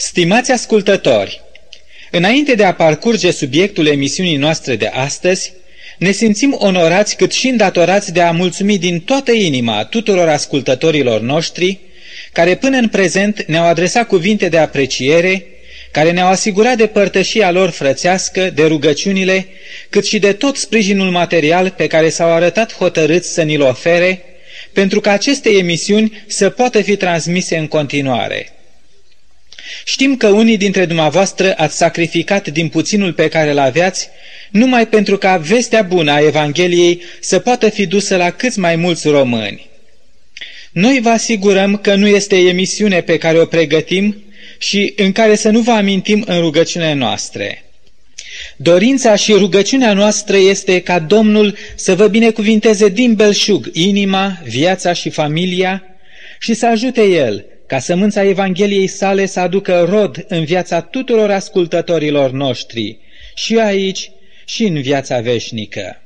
Stimați ascultători, înainte de a parcurge subiectul emisiunii noastre de astăzi, ne simțim onorați cât și îndatorați de a mulțumi din toată inima tuturor ascultătorilor noștri, care până în prezent ne-au adresat cuvinte de apreciere, care ne-au asigurat de părtășia lor frățească, de rugăciunile, cât și de tot sprijinul material pe care s-au arătat hotărâți să ni-l ofere, pentru ca aceste emisiuni să poată fi transmise în continuare. Știm că unii dintre dumneavoastră ați sacrificat din puținul pe care îl aveați, numai pentru ca vestea bună a Evangheliei să poată fi dusă la cât mai mulți români. Noi vă asigurăm că nu este emisiune pe care o pregătim și în care să nu vă amintim în rugăciunile noastre. Dorința și rugăciunea noastră este ca Domnul să vă binecuvinteze din belșug inima, viața și familia și să ajute El ca sămânța Evangheliei sale să aducă rod în viața tuturor ascultătorilor noștri, și aici și în viața veșnică.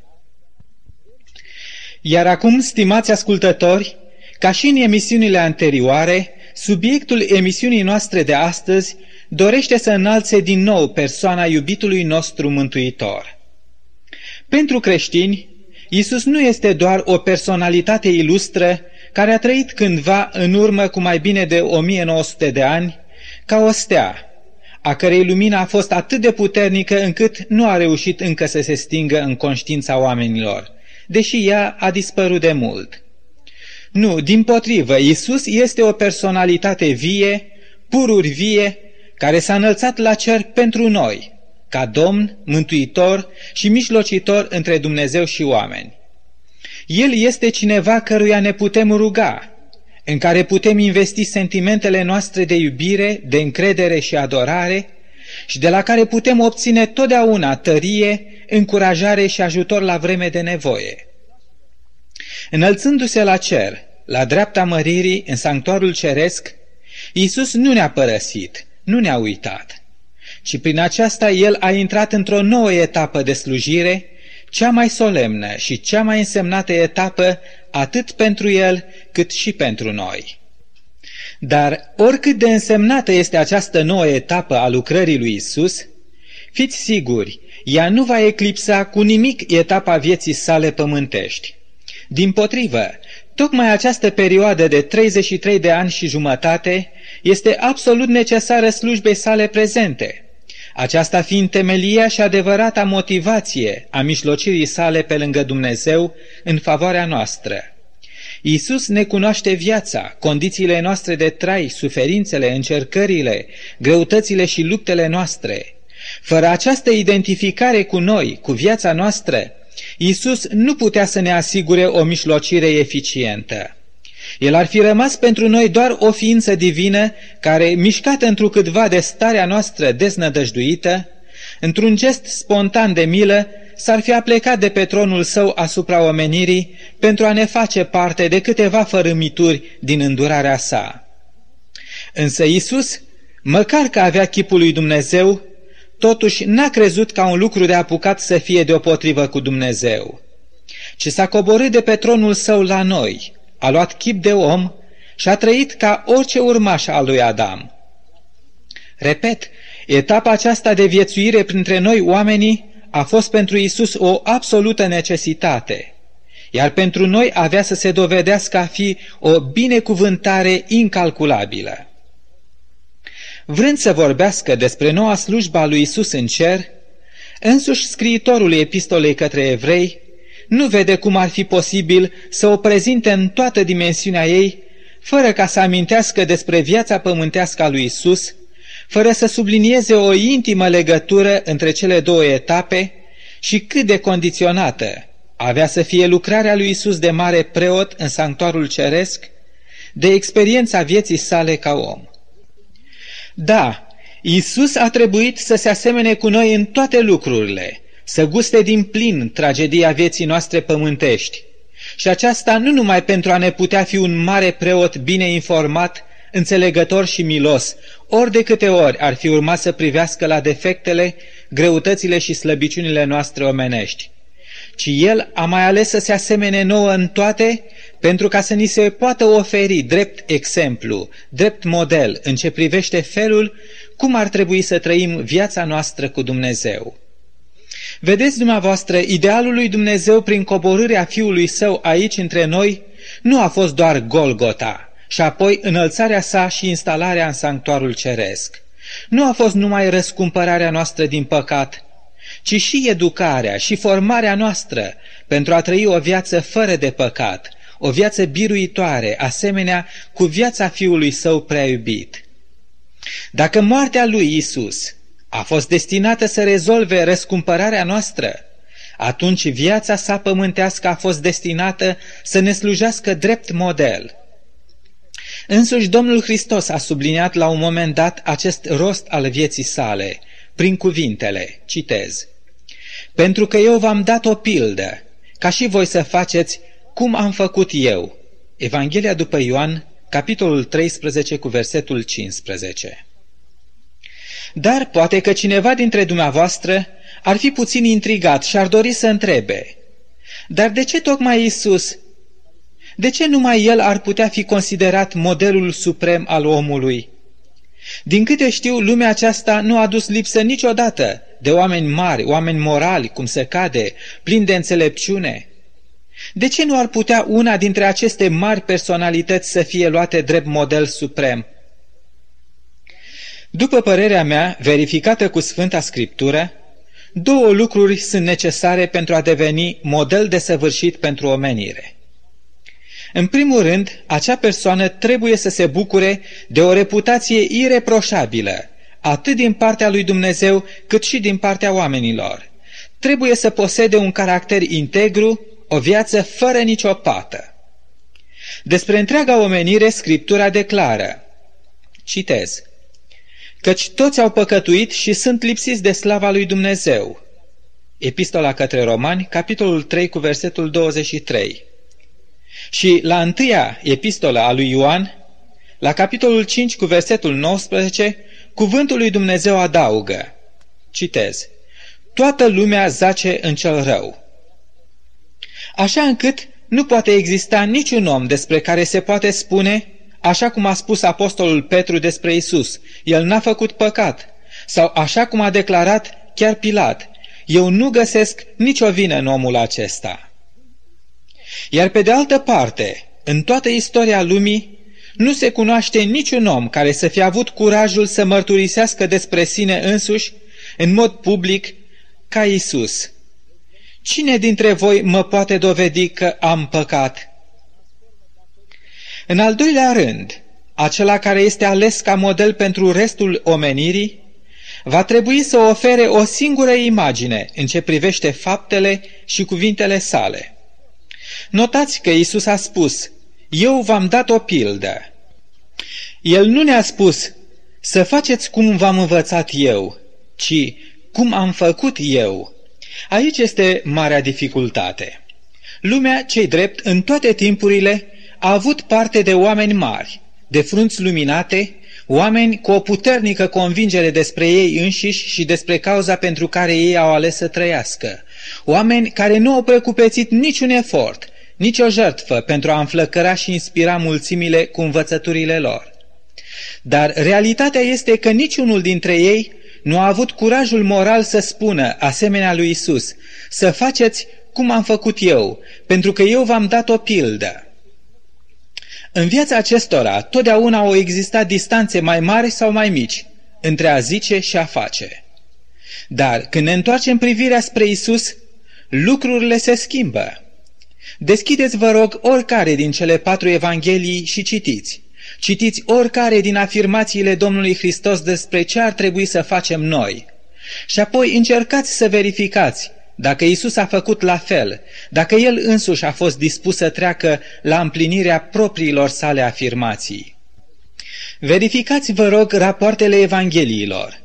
Iar acum, stimați ascultători, ca și în emisiunile anterioare, subiectul emisiunii noastre de astăzi dorește să înalțe din nou persoana iubitului nostru mântuitor. Pentru creștini, Isus nu este doar o personalitate ilustră care a trăit cândva în urmă cu mai bine de 1900 de ani ca o stea, a cărei lumină a fost atât de puternică încât nu a reușit încă să se stingă în conștiința oamenilor, deși ea a dispărut de mult. Nu, din potrivă, Isus este o personalitate vie, pururi vie, care s-a înălțat la cer pentru noi, ca Domn, Mântuitor și mijlocitor între Dumnezeu și oameni. El este cineva căruia ne putem ruga, în care putem investi sentimentele noastre de iubire, de încredere și adorare și de la care putem obține totdeauna tărie, încurajare și ajutor la vreme de nevoie. Înălțându-se la cer, la dreapta măririi, în sanctuarul ceresc, Iisus nu ne-a părăsit, nu ne-a uitat, ci prin aceasta El a intrat într-o nouă etapă de slujire cea mai solemnă și cea mai însemnată etapă atât pentru el cât și pentru noi. Dar oricât de însemnată este această nouă etapă a lucrării lui Isus, fiți siguri, ea nu va eclipsa cu nimic etapa vieții sale pământești. Din potrivă, tocmai această perioadă de 33 de ani și jumătate este absolut necesară slujbei sale prezente – aceasta fiind temelia și adevărata motivație a mijlocirii sale pe lângă Dumnezeu în favoarea noastră. Iisus ne cunoaște viața, condițiile noastre de trai, suferințele, încercările, greutățile și luptele noastre. Fără această identificare cu noi, cu viața noastră, Iisus nu putea să ne asigure o mijlocire eficientă. El ar fi rămas pentru noi doar o ființă divină care, mișcată întrucâtva de starea noastră deznădăjduită, într-un gest spontan de milă, s-ar fi aplecat de pe tronul său asupra omenirii pentru a ne face parte de câteva fărâmituri din îndurarea sa. Însă Isus, măcar că avea chipul lui Dumnezeu, totuși n-a crezut ca un lucru de apucat să fie deopotrivă cu Dumnezeu, ci s-a coborât de pe tronul său la noi, a luat chip de om și a trăit ca orice urmaș al lui Adam. Repet, etapa aceasta de viețuire printre noi oamenii a fost pentru Isus o absolută necesitate, iar pentru noi avea să se dovedească a fi o binecuvântare incalculabilă. Vrând să vorbească despre noua slujba a lui Isus în cer, însuși scriitorul epistolei către evrei nu vede cum ar fi posibil să o prezinte în toată dimensiunea ei, fără ca să amintească despre viața pământească a lui Isus, fără să sublinieze o intimă legătură între cele două etape și cât de condiționată avea să fie lucrarea lui Isus de mare preot în sanctuarul ceresc, de experiența vieții sale ca om. Da, Isus a trebuit să se asemene cu noi în toate lucrurile, să guste din plin tragedia vieții noastre pământești. Și aceasta nu numai pentru a ne putea fi un mare preot bine informat, înțelegător și milos, ori de câte ori ar fi urmat să privească la defectele, greutățile și slăbiciunile noastre omenești, ci el a mai ales să se asemene nouă în toate, pentru ca să ni se poată oferi drept exemplu, drept model în ce privește felul cum ar trebui să trăim viața noastră cu Dumnezeu. Vedeți dumneavoastră, idealul lui Dumnezeu prin coborârea Fiului Său aici între noi nu a fost doar Golgota și apoi înălțarea sa și instalarea în sanctuarul ceresc. Nu a fost numai răscumpărarea noastră din păcat, ci și educarea și formarea noastră pentru a trăi o viață fără de păcat, o viață biruitoare, asemenea cu viața Fiului Său prea iubit. Dacă moartea lui Isus a fost destinată să rezolve răscumpărarea noastră, atunci viața sa pământească a fost destinată să ne slujească drept model. Însuși Domnul Hristos a subliniat la un moment dat acest rost al vieții sale, prin cuvintele, citez, Pentru că eu v-am dat o pildă, ca și voi să faceți cum am făcut eu. Evanghelia după Ioan, capitolul 13 cu versetul 15. Dar poate că cineva dintre dumneavoastră ar fi puțin intrigat și ar dori să întrebe, dar de ce tocmai Isus? De ce numai El ar putea fi considerat modelul suprem al omului? Din câte știu, lumea aceasta nu a dus lipsă niciodată de oameni mari, oameni morali, cum se cade, plini de înțelepciune. De ce nu ar putea una dintre aceste mari personalități să fie luate drept model suprem? După părerea mea, verificată cu Sfânta Scriptură, două lucruri sunt necesare pentru a deveni model de săvârșit pentru omenire. În primul rând, acea persoană trebuie să se bucure de o reputație ireproșabilă, atât din partea lui Dumnezeu cât și din partea oamenilor. Trebuie să posede un caracter integru, o viață fără nicio pată. Despre întreaga omenire, Scriptura declară, citez, căci toți au păcătuit și sunt lipsiți de slava lui Dumnezeu. Epistola către Romani, capitolul 3 cu versetul 23. Și la întâia epistola a lui Ioan, la capitolul 5 cu versetul 19, cuvântul lui Dumnezeu adaugă, citez, Toată lumea zace în cel rău. Așa încât nu poate exista niciun om despre care se poate spune așa cum a spus apostolul Petru despre Isus, el n-a făcut păcat, sau așa cum a declarat chiar Pilat, eu nu găsesc nicio vină în omul acesta. Iar pe de altă parte, în toată istoria lumii, nu se cunoaște niciun om care să fie avut curajul să mărturisească despre sine însuși, în mod public, ca Isus. Cine dintre voi mă poate dovedi că am păcat? În al doilea rând, acela care este ales ca model pentru restul omenirii, va trebui să ofere o singură imagine în ce privește faptele și cuvintele sale. Notați că Isus a spus, eu v-am dat o pildă. El nu ne-a spus să faceți cum v-am învățat eu, ci cum am făcut eu. Aici este marea dificultate. Lumea, cei drept, în toate timpurile, a avut parte de oameni mari, de frunți luminate, oameni cu o puternică convingere despre ei înșiși și despre cauza pentru care ei au ales să trăiască, oameni care nu au precupețit niciun efort, nicio jertfă pentru a înflăcăra și inspira mulțimile cu învățăturile lor. Dar realitatea este că niciunul dintre ei nu a avut curajul moral să spună, asemenea lui Isus, să faceți cum am făcut eu, pentru că eu v-am dat o pildă. În viața acestora totdeauna au existat distanțe mai mari sau mai mici între a zice și a face. Dar când ne întoarcem privirea spre Isus, lucrurile se schimbă. Deschideți, vă rog, oricare din cele patru evanghelii și citiți. Citiți oricare din afirmațiile Domnului Hristos despre ce ar trebui să facem noi. Și apoi încercați să verificați dacă Isus a făcut la fel, dacă El însuși a fost dispus să treacă la împlinirea propriilor sale afirmații. Verificați, vă rog, rapoartele Evangheliilor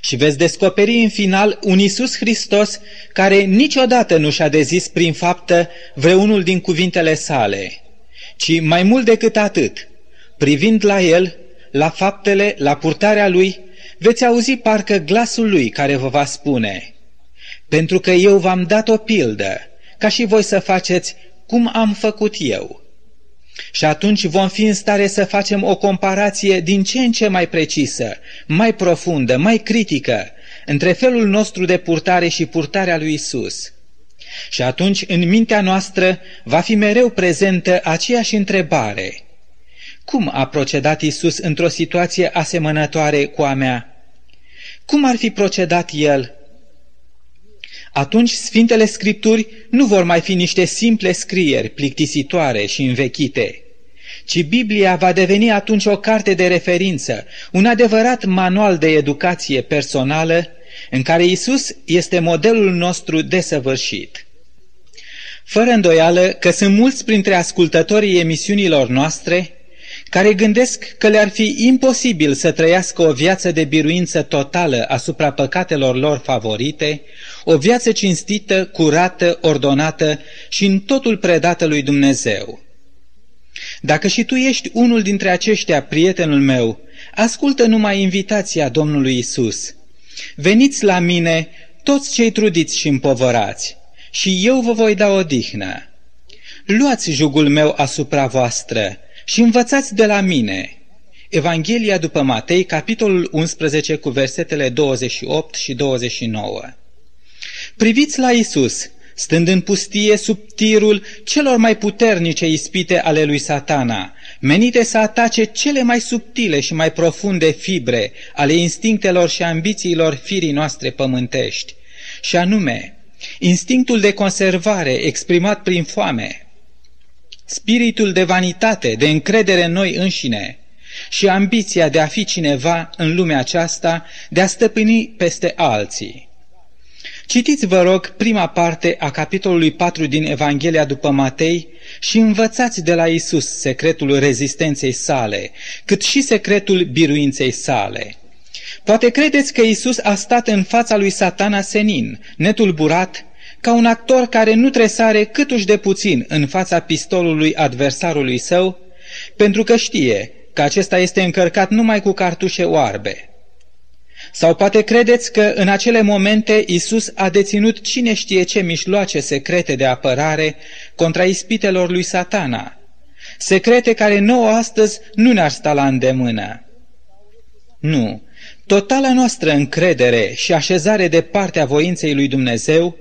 și veți descoperi în final un Isus Hristos care niciodată nu și-a dezis prin faptă vreunul din cuvintele sale, ci mai mult decât atât, privind la El, la faptele, la purtarea Lui, veți auzi parcă glasul Lui care vă va spune – pentru că eu v-am dat o pildă, ca și voi să faceți cum am făcut eu. Și atunci vom fi în stare să facem o comparație din ce în ce mai precisă, mai profundă, mai critică între felul nostru de purtare și purtarea lui Isus. Și atunci în mintea noastră va fi mereu prezentă aceeași întrebare. Cum a procedat Isus într-o situație asemănătoare cu a mea? Cum ar fi procedat El? Atunci Sfintele Scripturi nu vor mai fi niște simple scrieri plictisitoare și învechite, ci Biblia va deveni atunci o carte de referință, un adevărat manual de educație personală în care Isus este modelul nostru desăvârșit. Fără îndoială că sunt mulți printre ascultătorii emisiunilor noastre care gândesc că le-ar fi imposibil să trăiască o viață de biruință totală asupra păcatelor lor favorite, o viață cinstită, curată, ordonată și în totul predată lui Dumnezeu. Dacă și tu ești unul dintre aceștia, prietenul meu, ascultă numai invitația Domnului Isus. Veniți la mine toți cei trudiți și împovărați, și eu vă voi da odihnă. Luați jugul meu asupra voastră și învățați de la mine. Evanghelia după Matei, capitolul 11, cu versetele 28 și 29. Priviți la Isus, stând în pustie sub tirul celor mai puternice ispite ale lui satana, menite să atace cele mai subtile și mai profunde fibre ale instinctelor și ambițiilor firii noastre pământești, și anume, instinctul de conservare exprimat prin foame, spiritul de vanitate, de încredere în noi înșine și ambiția de a fi cineva în lumea aceasta, de a stăpâni peste alții. Citiți, vă rog, prima parte a capitolului 4 din Evanghelia după Matei și învățați de la Isus secretul rezistenței sale, cât și secretul biruinței sale. Poate credeți că Isus a stat în fața lui satana senin, netulburat, ca un actor care nu tresare câtuși de puțin în fața pistolului adversarului său, pentru că știe că acesta este încărcat numai cu cartușe oarbe. Sau poate credeți că în acele momente Isus a deținut cine știe ce mișloace secrete de apărare contra ispitelor lui satana, secrete care nouă astăzi nu ne-ar sta la îndemână. Nu, totala noastră încredere și așezare de partea voinței lui Dumnezeu,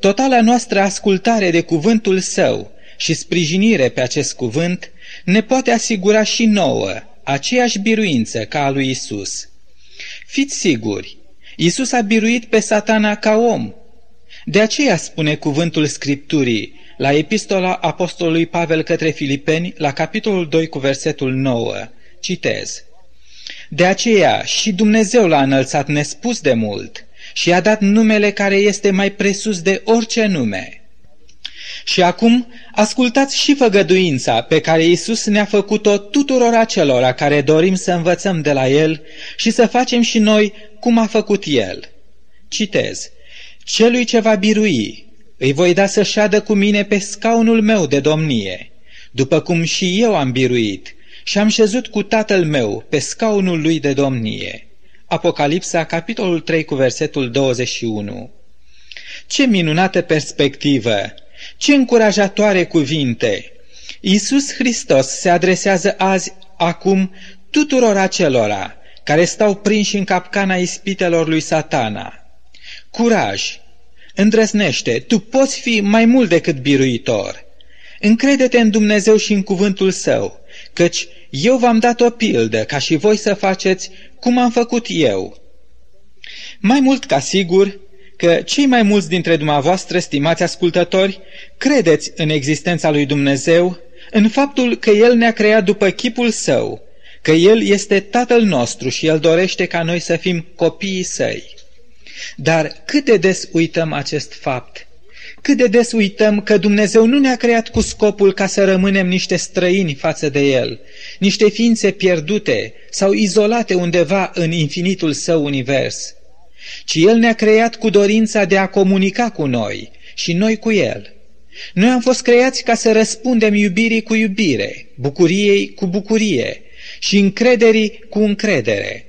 totala noastră ascultare de cuvântul său și sprijinire pe acest cuvânt ne poate asigura și nouă aceeași biruință ca a lui Isus. Fiți siguri, Isus a biruit pe satana ca om. De aceea spune cuvântul Scripturii la epistola apostolului Pavel către Filipeni, la capitolul 2 cu versetul 9. Citez. De aceea și Dumnezeu l-a înălțat nespus de mult și i-a dat numele care este mai presus de orice nume. Și acum ascultați și făgăduința pe care Isus ne-a făcut-o tuturor acelora care dorim să învățăm de la El și să facem și noi cum a făcut El. Citez. Celui ce va birui, îi voi da să șadă cu mine pe scaunul meu de domnie, după cum și eu am biruit și am șezut cu tatăl meu pe scaunul lui de domnie. Apocalipsa, capitolul 3, cu versetul 21. Ce minunată perspectivă! Ce încurajatoare cuvinte! Iisus Hristos se adresează azi, acum, tuturor acelora care stau prinși în capcana ispitelor lui satana. Curaj! Îndrăznește, tu poți fi mai mult decât biruitor. Încrede-te în Dumnezeu și în cuvântul Său, căci eu v-am dat o pildă ca și voi să faceți cum am făcut eu. Mai mult ca sigur, că cei mai mulți dintre dumneavoastră, stimați ascultători, credeți în existența lui Dumnezeu, în faptul că El ne-a creat după chipul Său, că El este Tatăl nostru și El dorește ca noi să fim copiii Săi. Dar cât de des uităm acest fapt? Cât de des uităm că Dumnezeu nu ne-a creat cu scopul ca să rămânem niște străini față de El, niște ființe pierdute sau izolate undeva în infinitul Său univers, ci El ne-a creat cu dorința de a comunica cu noi și noi cu El. Noi am fost creați ca să răspundem iubirii cu iubire, bucuriei cu bucurie și încrederii cu încredere.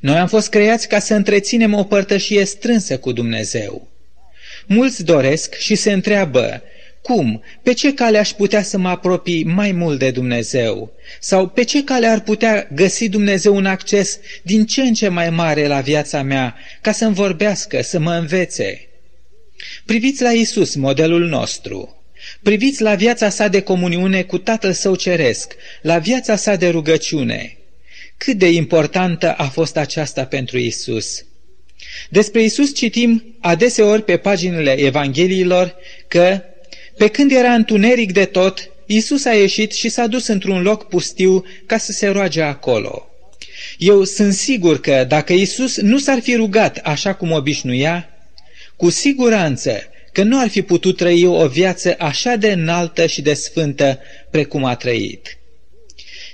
Noi am fost creați ca să întreținem o părtășie strânsă cu Dumnezeu. Mulți doresc și se întreabă Cum? Pe ce cale aș putea să mă apropii mai mult de Dumnezeu? Sau pe ce cale ar putea găsi Dumnezeu un acces din ce în ce mai mare la viața mea, ca să-mi vorbească, să mă învețe? Priviți la Isus, modelul nostru. Priviți la viața sa de comuniune cu Tatăl Său Ceresc, la viața sa de rugăciune. Cât de importantă a fost aceasta pentru Isus? Despre Isus citim adeseori pe paginile Evangheliilor că, pe când era întuneric de tot, Isus a ieșit și s-a dus într-un loc pustiu ca să se roage acolo. Eu sunt sigur că dacă Isus nu s-ar fi rugat așa cum obișnuia, cu siguranță că nu ar fi putut trăi o viață așa de înaltă și de sfântă precum a trăit.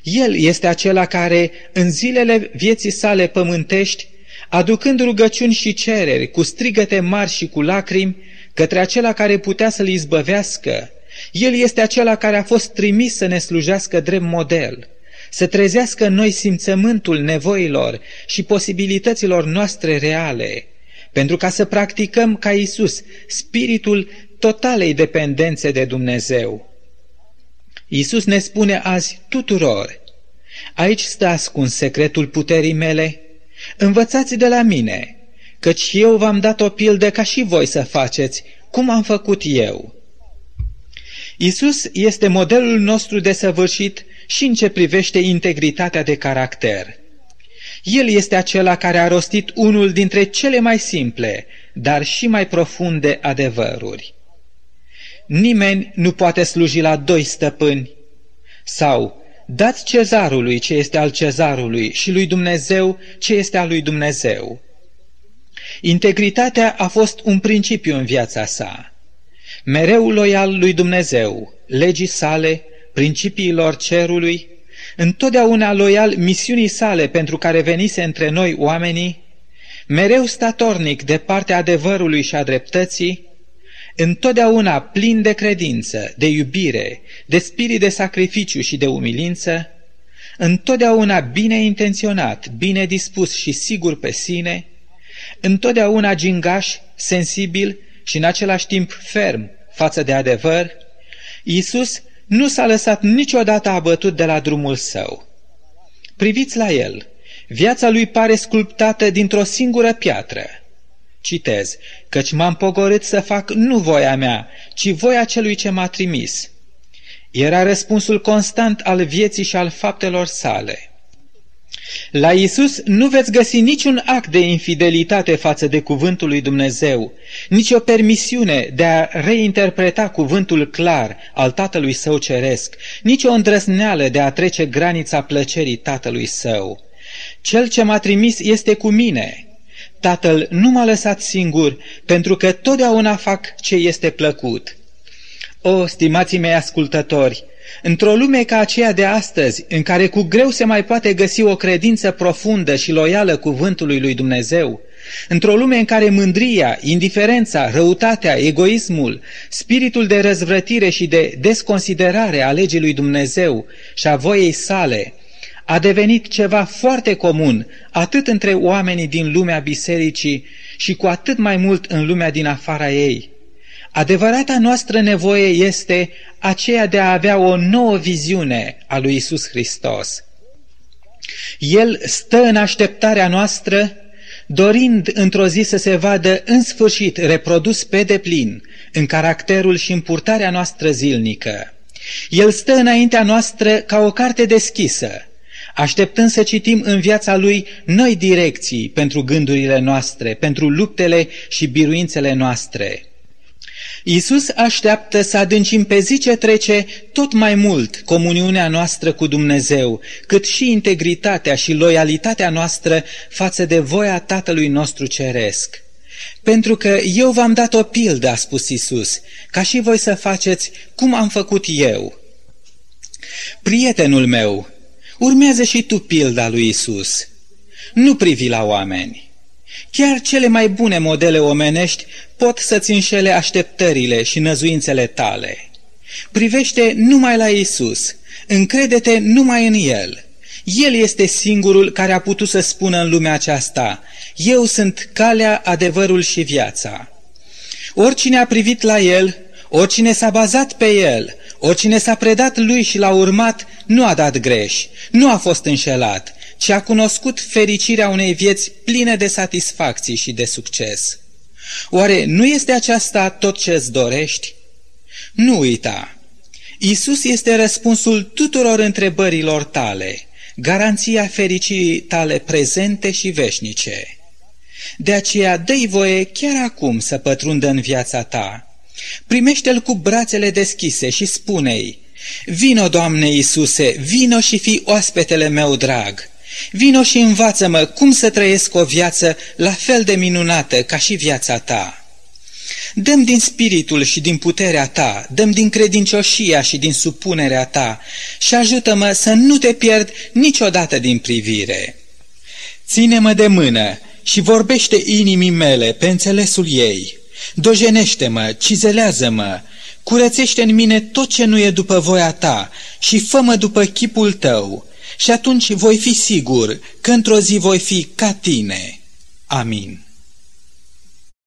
El este acela care, în zilele vieții sale pământești, aducând rugăciuni și cereri, cu strigăte mari și cu lacrimi, către acela care putea să-l izbăvească, el este acela care a fost trimis să ne slujească drept model, să trezească în noi simțământul nevoilor și posibilităților noastre reale, pentru ca să practicăm ca Isus spiritul totalei dependențe de Dumnezeu. Isus ne spune azi tuturor, aici stă ascuns secretul puterii mele, învățați de la mine, căci eu v-am dat o pildă ca și voi să faceți, cum am făcut eu. Isus este modelul nostru de săvârșit și în ce privește integritatea de caracter – el este acela care a rostit unul dintre cele mai simple, dar și mai profunde adevăruri. Nimeni nu poate sluji la doi stăpâni. Sau, dați cezarului ce este al cezarului și lui Dumnezeu ce este al lui Dumnezeu. Integritatea a fost un principiu în viața sa. Mereu loial lui Dumnezeu, legii sale, principiilor cerului, întotdeauna loial misiunii sale pentru care venise între noi oamenii, mereu statornic de partea adevărului și a dreptății, întotdeauna plin de credință, de iubire, de spirit de sacrificiu și de umilință, întotdeauna bine intenționat, bine dispus și sigur pe sine, întotdeauna gingaș, sensibil și în același timp ferm față de adevăr, Iisus nu s-a lăsat niciodată abătut de la drumul său. Priviți la el. Viața lui pare sculptată dintr-o singură piatră. Citez, căci m-am pogorât să fac nu voia mea, ci voia celui ce m-a trimis. Era răspunsul constant al vieții și al faptelor sale. La Isus nu veți găsi niciun act de infidelitate față de cuvântul lui Dumnezeu, nici o permisiune de a reinterpreta cuvântul clar al Tatălui Său Ceresc, nici o îndrăzneală de a trece granița plăcerii Tatălui Său. Cel ce m-a trimis este cu mine. Tatăl nu m-a lăsat singur, pentru că totdeauna fac ce este plăcut. O, stimații mei ascultători, Într-o lume ca aceea de astăzi, în care cu greu se mai poate găsi o credință profundă și loială cuvântului lui Dumnezeu, într-o lume în care mândria, indiferența, răutatea, egoismul, spiritul de răzvrătire și de desconsiderare a legii lui Dumnezeu și a voiei sale, a devenit ceva foarte comun atât între oamenii din lumea bisericii și cu atât mai mult în lumea din afara ei – Adevărata noastră nevoie este aceea de a avea o nouă viziune a lui Isus Hristos. El stă în așteptarea noastră, dorind într-o zi să se vadă în sfârșit reprodus pe deplin în caracterul și în purtarea noastră zilnică. El stă înaintea noastră ca o carte deschisă, așteptând să citim în viața lui noi direcții pentru gândurile noastre, pentru luptele și biruințele noastre. Iisus așteaptă să adâncim pe zi ce trece tot mai mult comuniunea noastră cu Dumnezeu, cât și integritatea și loialitatea noastră față de voia Tatălui nostru Ceresc. Pentru că eu v-am dat o pildă, a spus Iisus, ca și voi să faceți cum am făcut eu. Prietenul meu, urmează și tu pilda lui Iisus. Nu privi la oameni Chiar cele mai bune modele omenești pot să-ți înșele așteptările și năzuințele tale. Privește numai la Isus, încrede-te numai în El. El este singurul care a putut să spună în lumea aceasta, eu sunt calea, adevărul și viața. Oricine a privit la El, Oricine s-a bazat pe el, oricine s-a predat lui și l-a urmat, nu a dat greș, nu a fost înșelat, ci a cunoscut fericirea unei vieți pline de satisfacții și de succes. Oare nu este aceasta tot ce îți dorești? Nu uita! Isus este răspunsul tuturor întrebărilor tale, garanția fericirii tale prezente și veșnice. De aceea dă voie chiar acum să pătrundă în viața ta. Primește-l cu brațele deschise și spune-i, Vino, Doamne Iisuse, vino și fi oaspetele meu drag. Vino și învață-mă cum să trăiesc o viață la fel de minunată ca și viața ta. Dăm din spiritul și din puterea ta, dăm din credincioșia și din supunerea ta și ajută-mă să nu te pierd niciodată din privire. Ține-mă de mână și vorbește inimii mele pe înțelesul ei. Dojenește-mă, cizelează-mă, curățește în mine tot ce nu e după voia ta și fă-mă după chipul tău și atunci voi fi sigur că într-o zi voi fi ca tine. Amin.